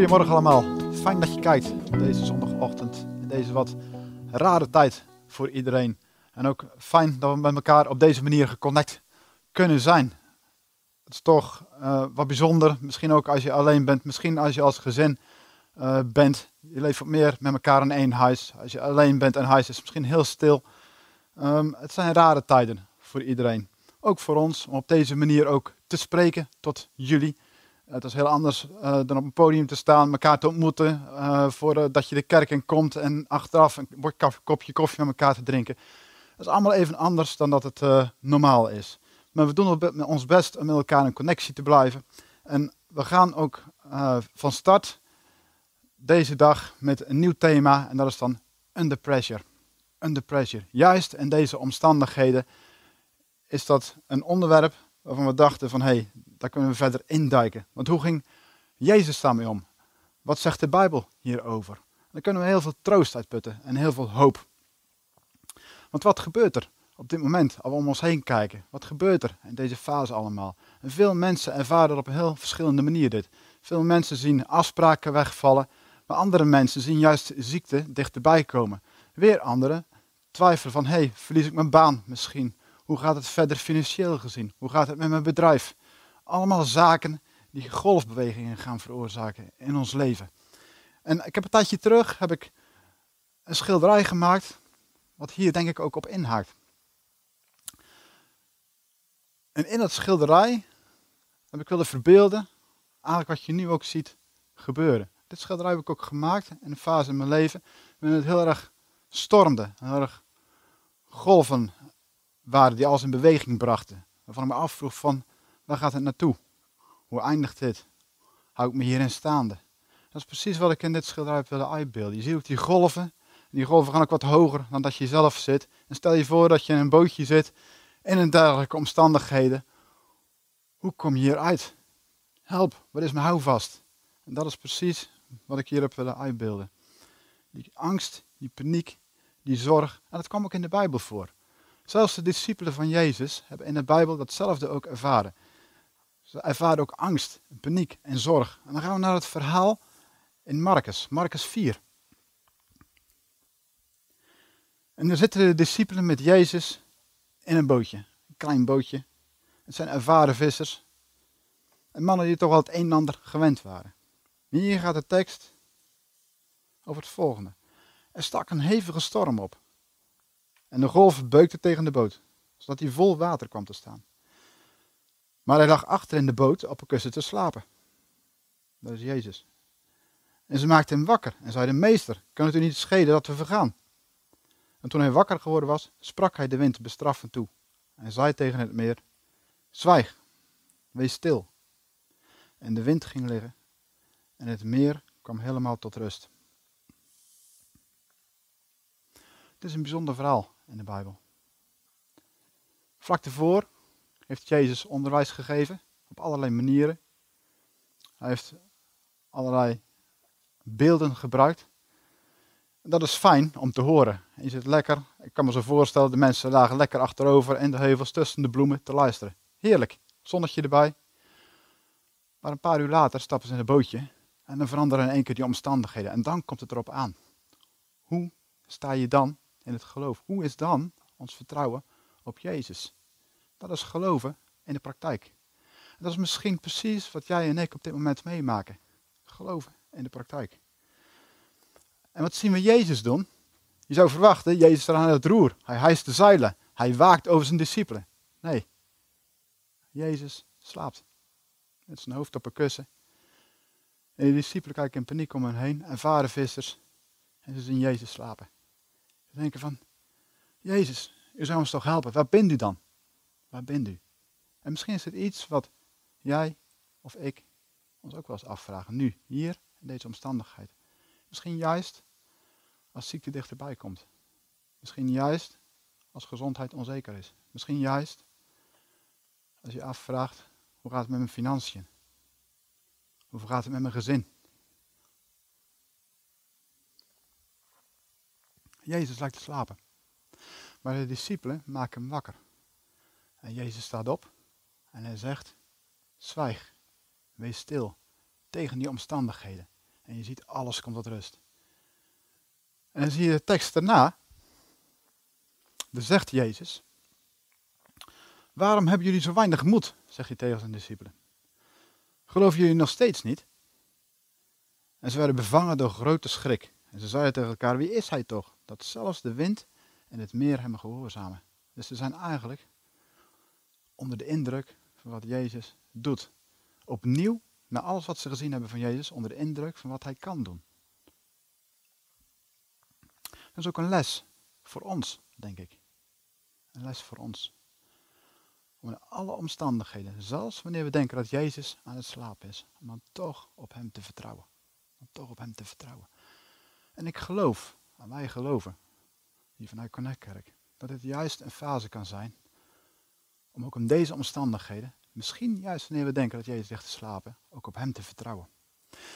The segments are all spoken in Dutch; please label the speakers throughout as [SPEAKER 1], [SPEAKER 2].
[SPEAKER 1] Goedemorgen allemaal. Fijn dat je kijkt deze zondagochtend. Deze wat rare tijd voor iedereen. En ook fijn dat we met elkaar op deze manier geconnect kunnen zijn. Het is toch uh, wat bijzonder. Misschien ook als je alleen bent. Misschien als je als gezin uh, bent. Je leeft wat meer met elkaar in één huis. Als je alleen bent en huis is misschien heel stil. Um, het zijn rare tijden voor iedereen. Ook voor ons om op deze manier ook te spreken tot jullie. Het is heel anders uh, dan op een podium te staan, elkaar te ontmoeten, uh, voordat je de kerk in komt en achteraf een kopje koffie met elkaar te drinken. Dat is allemaal even anders dan dat het normaal is. Maar we doen ons best om met elkaar in connectie te blijven. En we gaan ook van start deze dag met een nieuw thema en dat is dan under pressure. Under pressure. Juist in deze omstandigheden is dat een onderwerp waarvan we dachten van hé, hey, daar kunnen we verder induiken. Want hoe ging Jezus daarmee om? Wat zegt de Bijbel hierover? Dan kunnen we heel veel troost uitputten en heel veel hoop. Want wat gebeurt er op dit moment, als we om ons heen kijken? Wat gebeurt er in deze fase allemaal? En veel mensen ervaren op een heel verschillende manier dit. Veel mensen zien afspraken wegvallen, maar andere mensen zien juist ziekte dichterbij komen. Weer anderen twijfelen van, hey, verlies ik mijn baan misschien? Hoe gaat het verder financieel gezien? Hoe gaat het met mijn bedrijf? Allemaal zaken die golfbewegingen gaan veroorzaken in ons leven. En ik heb een tijdje terug heb ik een schilderij gemaakt, wat hier denk ik ook op inhaakt. En in dat schilderij heb ik willen verbeelden, eigenlijk wat je nu ook ziet gebeuren. Dit schilderij heb ik ook gemaakt in een fase in mijn leven, waarin het heel erg stormde, heel erg golven waren die alles in beweging brachten. Waarvan ik me afvroeg van, waar gaat het naartoe? Hoe eindigt dit? Hou ik me hierin staande? Dat is precies wat ik in dit schilderij heb willen uitbeelden. Je ziet ook die golven. Die golven gaan ook wat hoger dan dat je zelf zit. En stel je voor dat je in een bootje zit in een dergelijke omstandigheden. Hoe kom je hieruit? Help, wat is mijn houvast? En dat is precies wat ik hier heb willen uitbeelden. Die angst, die paniek, die zorg. En dat kwam ook in de Bijbel voor. Zelfs de discipelen van Jezus hebben in de Bijbel datzelfde ook ervaren. Ze ervaren ook angst, paniek en zorg. En dan gaan we naar het verhaal in Marcus, Marcus 4. En dan zitten de discipelen met Jezus in een bootje, een klein bootje. Het zijn ervaren vissers. En mannen die toch al het een en ander gewend waren. Hier gaat de tekst over het volgende. Er stak een hevige storm op. En de golf beukte tegen de boot, zodat hij vol water kwam te staan. Maar hij lag achter in de boot op een kussen te slapen. Dat is Jezus. En ze maakten hem wakker en zeiden, meester, kan het u niet schelen dat we vergaan? En toen hij wakker geworden was, sprak hij de wind bestraffend toe. En zei tegen het meer, zwijg, wees stil. En de wind ging liggen en het meer kwam helemaal tot rust. Het is een bijzonder verhaal in de Bijbel. Vlak daarvoor heeft Jezus onderwijs gegeven op allerlei manieren. Hij heeft allerlei beelden gebruikt. En dat is fijn om te horen. Je zit lekker, ik kan me zo voorstellen, de mensen lagen lekker achterover in de heuvels tussen de bloemen te luisteren. Heerlijk, zonnetje erbij. Maar een paar uur later stappen ze in een bootje en dan veranderen in één keer die omstandigheden. En dan komt het erop aan. Hoe sta je dan in het geloof. Hoe is dan ons vertrouwen op Jezus? Dat is geloven in de praktijk. Dat is misschien precies wat jij en ik op dit moment meemaken. Geloven in de praktijk. En wat zien we Jezus doen? Je zou verwachten, Jezus staat aan het roer. Hij hijst de zeilen. Hij waakt over zijn discipelen. Nee. Jezus slaapt. Met zijn hoofd op een kussen. En de discipelen kijken in paniek om hen heen. En varen vissers. En ze zien Jezus slapen. Ze denken van, Jezus, u zou ons toch helpen. Waar bent u dan? Waar bent u? En misschien is het iets wat jij of ik ons ook wel eens afvragen. Nu, hier, in deze omstandigheid. Misschien juist als ziekte dichterbij komt. Misschien juist als gezondheid onzeker is. Misschien juist als je afvraagt, hoe gaat het met mijn financiën? Hoe gaat het met mijn gezin? Jezus lijkt te slapen. Maar de discipelen maken hem wakker. En Jezus staat op en hij zegt, zwijg, wees stil tegen die omstandigheden. En je ziet, alles komt tot rust. En dan zie je de tekst daarna. Dan zegt Jezus, waarom hebben jullie zo weinig moed, zegt hij tegen zijn discipelen. Geloven jullie nog steeds niet? En ze werden bevangen door grote schrik. En ze zeiden tegen elkaar, wie is hij toch, dat zelfs de wind en het meer hem gehoorzamen. Dus ze zijn eigenlijk onder de indruk van wat Jezus doet. Opnieuw, na alles wat ze gezien hebben van Jezus, onder de indruk van wat hij kan doen. Dat is ook een les voor ons, denk ik. Een les voor ons. Om in alle omstandigheden, zelfs wanneer we denken dat Jezus aan het slapen is, om toch op Hem te vertrouwen. Om toch op Hem te vertrouwen. En ik geloof, en wij geloven, hier vanuit Connect Kerk, dat het juist een fase kan zijn om ook in deze omstandigheden, misschien juist wanneer we denken dat Jezus ligt te slapen, ook op Hem te vertrouwen.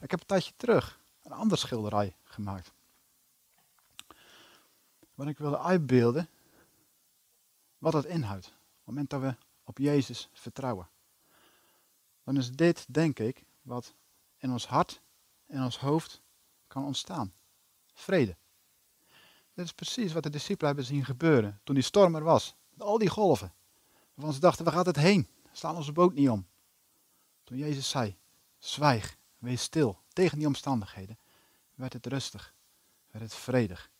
[SPEAKER 1] Ik heb een tijdje terug een ander schilderij gemaakt. Wat ik wilde uitbeelden, wat het inhoudt. Op het moment dat we op Jezus vertrouwen. Dan is dit, denk ik, wat in ons hart, in ons hoofd kan ontstaan. Vrede. Dit is precies wat de discipelen hebben zien gebeuren toen die storm er was. Al die golven. Waarvan ze dachten, waar gaat het heen? Staan onze boot niet om. Toen Jezus zei, zwijg, wees stil, tegen die omstandigheden, werd het rustig, werd het vredig.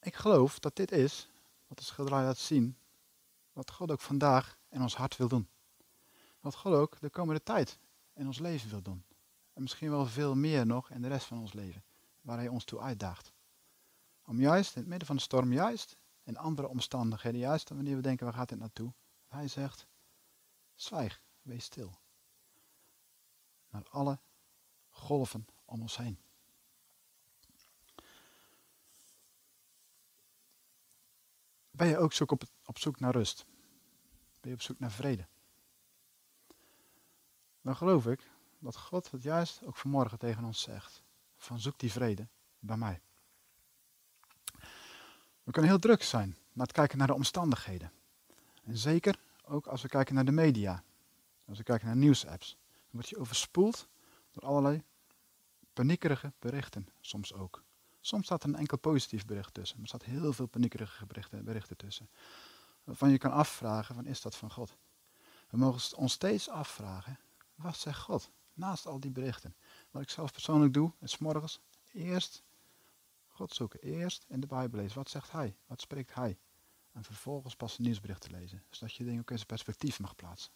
[SPEAKER 1] Ik geloof dat dit is, wat de schilderij laat zien, wat God ook vandaag in ons hart wil doen. Wat God ook de komende tijd in ons leven wil doen. En misschien wel veel meer nog in de rest van ons leven, waar Hij ons toe uitdaagt. Om juist in het midden van de storm, juist in andere omstandigheden, juist wanneer we denken waar gaat dit naartoe, Hij zegt, zwijg, wees stil. Naar alle golven om ons heen. Ben je ook zoek op, op zoek naar rust? Ben je op zoek naar vrede? Dan geloof ik dat God het juist ook vanmorgen tegen ons zegt. Van zoek die vrede bij mij. We kunnen heel druk zijn naar het kijken naar de omstandigheden. En zeker ook als we kijken naar de media. Als we kijken naar nieuwsapps. Dan word je overspoeld door allerlei paniekerige berichten soms ook. Soms staat er een enkel positief bericht tussen, maar er staat heel veel paniekerige berichten, berichten tussen. Waarvan je kan afvragen, van is dat van God? We mogen ons steeds afvragen, wat zegt God? Naast al die berichten. Wat ik zelf persoonlijk doe, is morgens eerst God zoeken. Eerst in de Bijbel lezen. Wat zegt Hij? Wat spreekt Hij? En vervolgens pas een nieuwsbericht te lezen. Zodat je dingen ook in zijn perspectief mag plaatsen.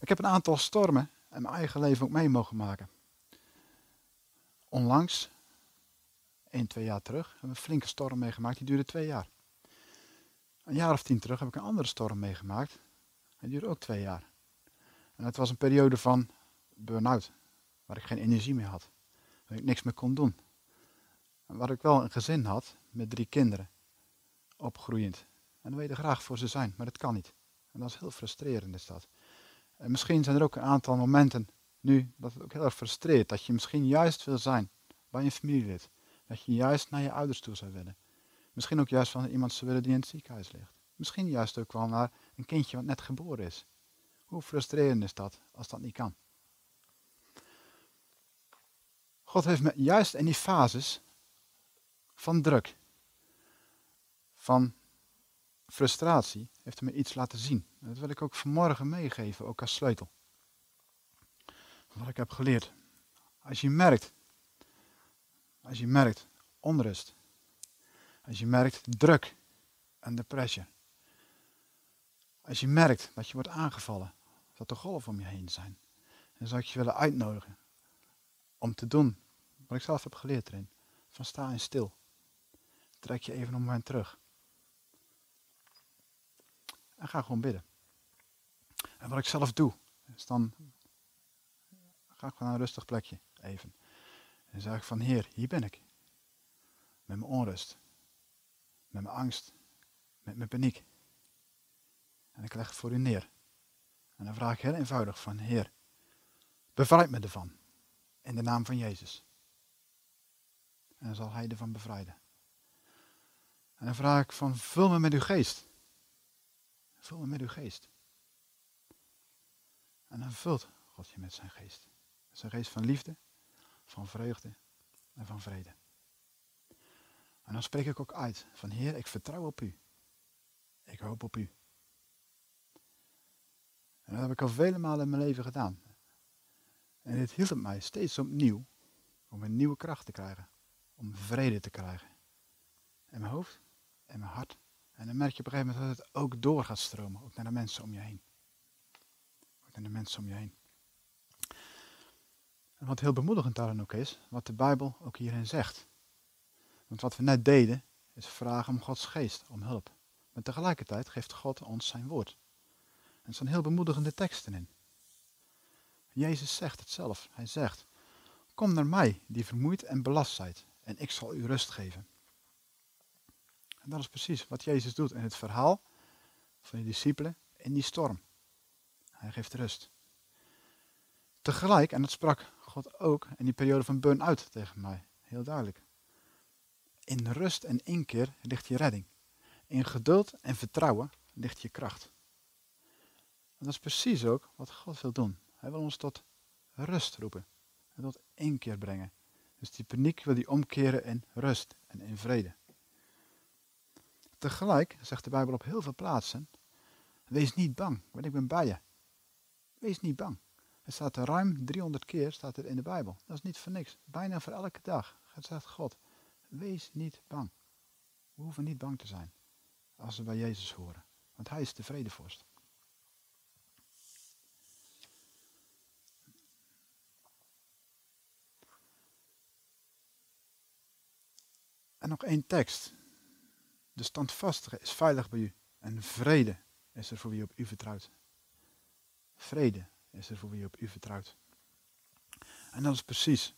[SPEAKER 1] Ik heb een aantal stormen in mijn eigen leven ook mee mogen maken onlangs, 1, 2 jaar terug, hebben we een flinke storm meegemaakt. Die duurde twee jaar. Een jaar of tien terug heb ik een andere storm meegemaakt. Die duurde ook twee jaar. En het was een periode van burn-out. Waar ik geen energie meer had. Waar ik niks meer kon doen. En waar ik wel een gezin had met drie kinderen. Opgroeiend. En dan wil je graag voor ze zijn, maar dat kan niet. En dat is heel frustrerend is dat. En misschien zijn er ook een aantal momenten nu dat het ook heel erg frustreert. Dat je misschien juist wil zijn bij je familielid. Dat je juist naar je ouders toe zou willen. Misschien ook juist van iemand zou willen die in het ziekenhuis ligt. Misschien juist ook wel naar een kindje wat net geboren is. Hoe frustrerend is dat als dat niet kan? God heeft me juist in die fases van druk, van frustratie, heeft me iets laten zien. En dat wil ik ook vanmorgen meegeven, ook als sleutel wat ik heb geleerd. Als je merkt, als je merkt onrust, als je merkt druk en depressie, als je merkt dat je wordt aangevallen, dat er golven om je heen zijn, dan zou ik je willen uitnodigen om te doen wat ik zelf heb geleerd erin. Van sta en stil. Trek je even een moment terug. En ga gewoon bidden. En wat ik zelf doe, is dan Ga gewoon naar een rustig plekje, even. En zeg ik van, Heer, hier ben ik. Met mijn onrust. Met mijn angst. Met mijn paniek. En ik leg het voor u neer. En dan vraag ik heel eenvoudig van, Heer, bevrijd me ervan. In de naam van Jezus. En dan zal Hij ervan bevrijden. En dan vraag ik van, vul me met uw geest. Vul me met uw geest. En dan vult God je met zijn geest. Zijn geest van liefde, van vreugde en van vrede. En dan spreek ik ook uit van Heer, ik vertrouw op u. Ik hoop op u. En dat heb ik al vele malen in mijn leven gedaan. En dit hielp mij steeds opnieuw om een nieuwe kracht te krijgen. Om vrede te krijgen. In mijn hoofd, in mijn hart. En dan merk je op een gegeven moment dat het ook door gaat stromen. Ook naar de mensen om je heen. Ook naar de mensen om je heen. En wat heel bemoedigend daarin ook is, wat de Bijbel ook hierin zegt. Want wat we net deden, is vragen om Gods geest, om hulp. Maar tegelijkertijd geeft God ons zijn woord. En er zijn heel bemoedigende teksten in. Jezus zegt het zelf. Hij zegt, kom naar mij die vermoeid en belast zijt en ik zal u rust geven. En dat is precies wat Jezus doet in het verhaal van die discipelen in die storm. Hij geeft rust. Tegelijk, en dat sprak God ook in die periode van burn-out tegen mij, heel duidelijk. In rust en inkeer ligt je redding. In geduld en vertrouwen ligt je kracht. En dat is precies ook wat God wil doen. Hij wil ons tot rust roepen. En tot inkeer brengen. Dus die paniek wil hij omkeren in rust en in vrede. Tegelijk zegt de Bijbel op heel veel plaatsen: Wees niet bang, want ik ben bij je. Wees niet bang. Het staat er ruim 300 keer staat het in de Bijbel. Dat is niet voor niks. Bijna voor elke dag. Zegt God: Wees niet bang. We hoeven niet bang te zijn als we bij Jezus horen. Want Hij is de vredevorst. En nog één tekst. De standvastige is veilig bij u. En vrede is er voor wie op u vertrouwt. Vrede is er voor wie op u vertrouwt. En dat is precies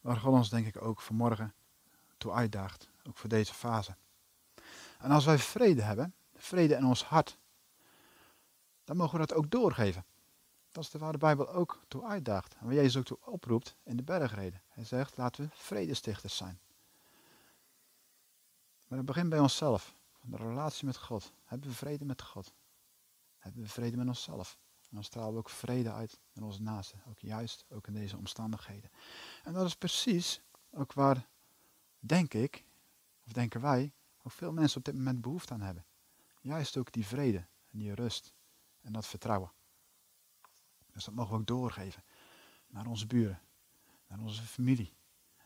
[SPEAKER 1] waar God ons denk ik ook vanmorgen toe uitdaagt. Ook voor deze fase. En als wij vrede hebben, vrede in ons hart, dan mogen we dat ook doorgeven. Dat is waar de Bijbel ook toe uitdaagt. En waar Jezus ook toe oproept in de bergreden. Hij zegt, laten we vredestichters zijn. Maar het begint bij onszelf. De relatie met God. Hebben we vrede met God? Hebben we vrede met onszelf? En dan stralen we ook vrede uit naar onze naasten. Ook juist, ook in deze omstandigheden. En dat is precies ook waar, denk ik, of denken wij, ook veel mensen op dit moment behoefte aan hebben. Juist ook die vrede en die rust en dat vertrouwen. Dus dat mogen we ook doorgeven naar onze buren, naar onze familie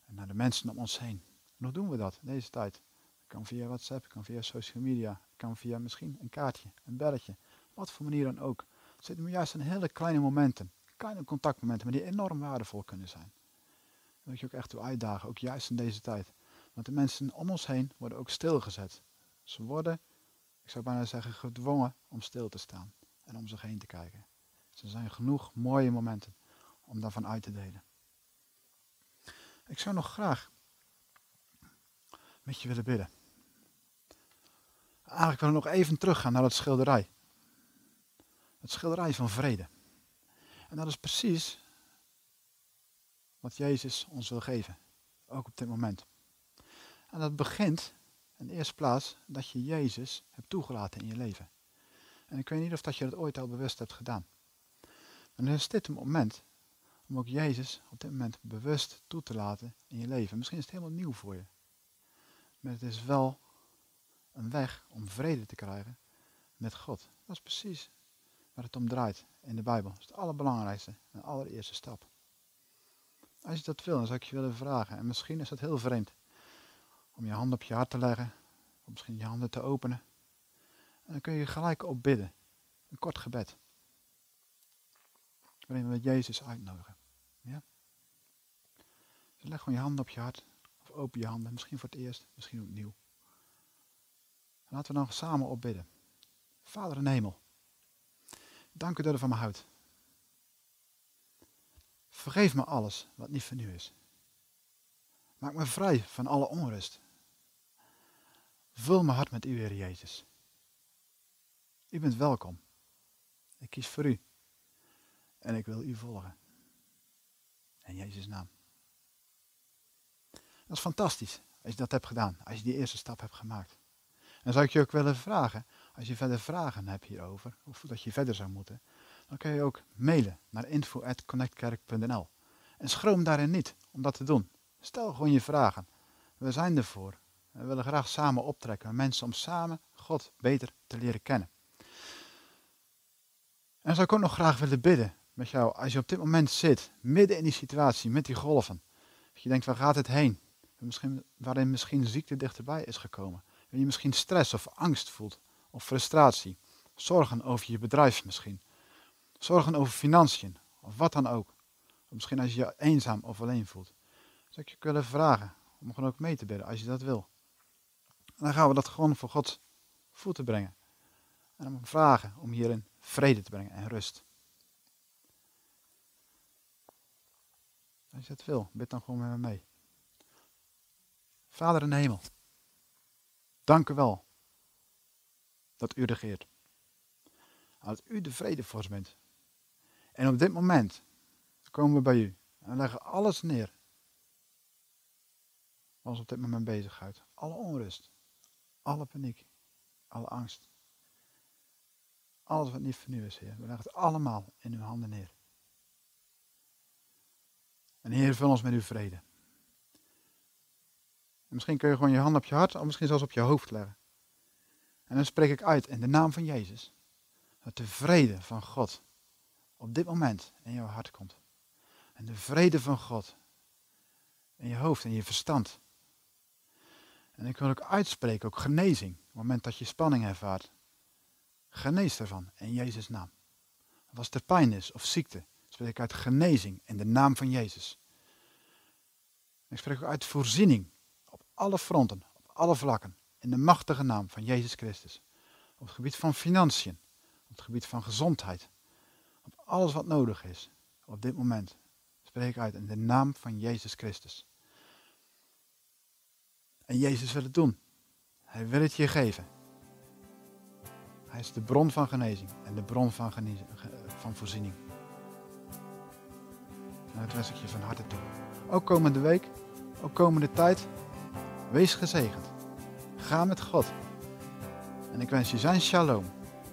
[SPEAKER 1] en naar de mensen om ons heen. En hoe doen we dat deze tijd? Kan via WhatsApp, kan via social media, kan via misschien een kaartje, een belletje, wat voor manier dan ook. Het zitten juist in hele kleine momenten, kleine contactmomenten, maar die enorm waardevol kunnen zijn. Dat moet je ook echt toe uitdagen, ook juist in deze tijd. Want de mensen om ons heen worden ook stilgezet. Ze worden, ik zou bijna zeggen, gedwongen om stil te staan en om zich heen te kijken. Er zijn genoeg mooie momenten om daarvan uit te delen. Ik zou nog graag met je willen bidden. Eigenlijk wil ik nog even teruggaan naar dat schilderij. Het schilderij van vrede. En dat is precies wat Jezus ons wil geven. Ook op dit moment. En dat begint in de eerste plaats dat je Jezus hebt toegelaten in je leven. En ik weet niet of dat je dat ooit al bewust hebt gedaan. Maar dan is dit een moment om ook Jezus op dit moment bewust toe te laten in je leven. Misschien is het helemaal nieuw voor je. Maar het is wel een weg om vrede te krijgen met God. Dat is precies waar het om draait in de Bijbel. Dat is het allerbelangrijkste en de allereerste stap. Als je dat wil, dan zou ik je willen vragen. En misschien is dat heel vreemd. Om je hand op je hart te leggen. Of misschien je handen te openen. En dan kun je gelijk op bidden. Een kort gebed. Waarin we Jezus uitnodigen. Ja? Dus leg gewoon je handen op je hart. Open je handen. Misschien voor het eerst. Misschien opnieuw. Laten we dan samen opbidden. Vader in hemel. Dank u dat u van me houdt. Vergeef me alles wat niet van u is. Maak me vrij van alle onrust. Vul mijn hart met u, Heer Jezus. U bent welkom. Ik kies voor u. En ik wil u volgen. In Jezus' naam. Dat is fantastisch als je dat hebt gedaan. Als je die eerste stap hebt gemaakt. En zou ik je ook willen vragen, als je verder vragen hebt hierover, of dat je verder zou moeten, dan kun je ook mailen naar info.connectkerk.nl. En schroom daarin niet om dat te doen. Stel gewoon je vragen. We zijn ervoor. We willen graag samen optrekken mensen om samen God beter te leren kennen. En zou ik ook nog graag willen bidden met jou, als je op dit moment zit, midden in die situatie, met die golven. Dat je denkt, waar gaat het heen? Misschien, waarin misschien ziekte dichterbij is gekomen. En je misschien stress of angst voelt, of frustratie. Zorgen over je bedrijf misschien. Zorgen over financiën, of wat dan ook. Of misschien als je je eenzaam of alleen voelt. Zou ik je willen vragen om gewoon ook mee te bidden, als je dat wil. En dan gaan we dat gewoon voor Gods voeten brengen. En hem vragen om hierin vrede te brengen en rust. Als je het wil, bid dan gewoon met me mee. Vader in hemel, dank u wel dat u regeert. Dat u de vredevorst bent. En op dit moment komen we bij u en leggen alles neer. Wat op dit moment bezighoudt. Alle onrust, alle paniek, alle angst. Alles wat niet van u is, Heer. We leggen het allemaal in uw handen neer. En Heer, vul ons met uw vrede. En misschien kun je gewoon je hand op je hart, of misschien zelfs op je hoofd leggen. En dan spreek ik uit in de naam van Jezus. Dat de vrede van God op dit moment in jouw hart komt. En de vrede van God in je hoofd en je verstand. En ik wil ook uitspreken, ook genezing. Op het moment dat je spanning ervaart. Genees ervan in Jezus' naam. Als er pijn is of ziekte, spreek ik uit genezing in de naam van Jezus. Ik spreek ook uit voorziening alle fronten, op alle vlakken, in de machtige naam van Jezus Christus. Op het gebied van financiën, op het gebied van gezondheid, op alles wat nodig is op dit moment. Spreek uit in de naam van Jezus Christus. En Jezus wil het doen. Hij wil het je geven. Hij is de bron van genezing en de bron van, van voorziening. En dat wens ik je van harte toe. Ook komende week, ook komende tijd, wees gezegend. Ga met God. En ik wens je zijn shalom,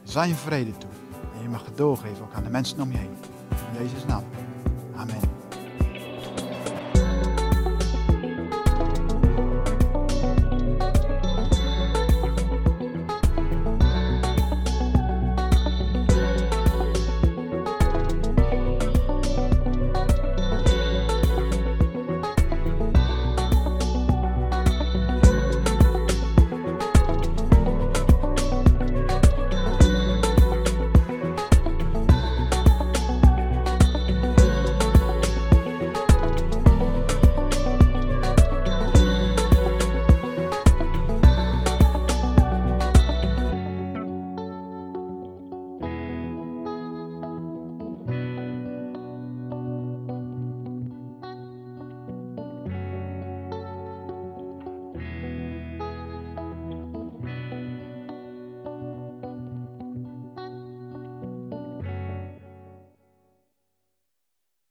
[SPEAKER 1] zijn vrede toe. En je mag het doorgeven ook aan de mensen om je heen. In Jezus' naam. Amen.